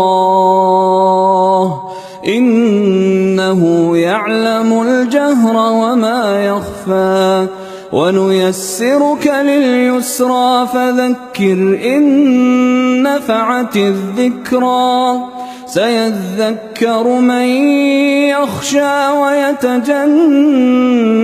الله. إنه يعلم الجهر وما يخفى. ونيسرك لليسرى فذكر إن نفعت الذكرى. سيذكر من يخشى ويتجنبها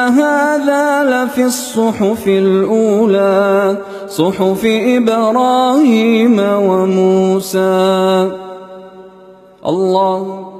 هذا لفي الصحف الأولى صحف إبراهيم وموسى. الله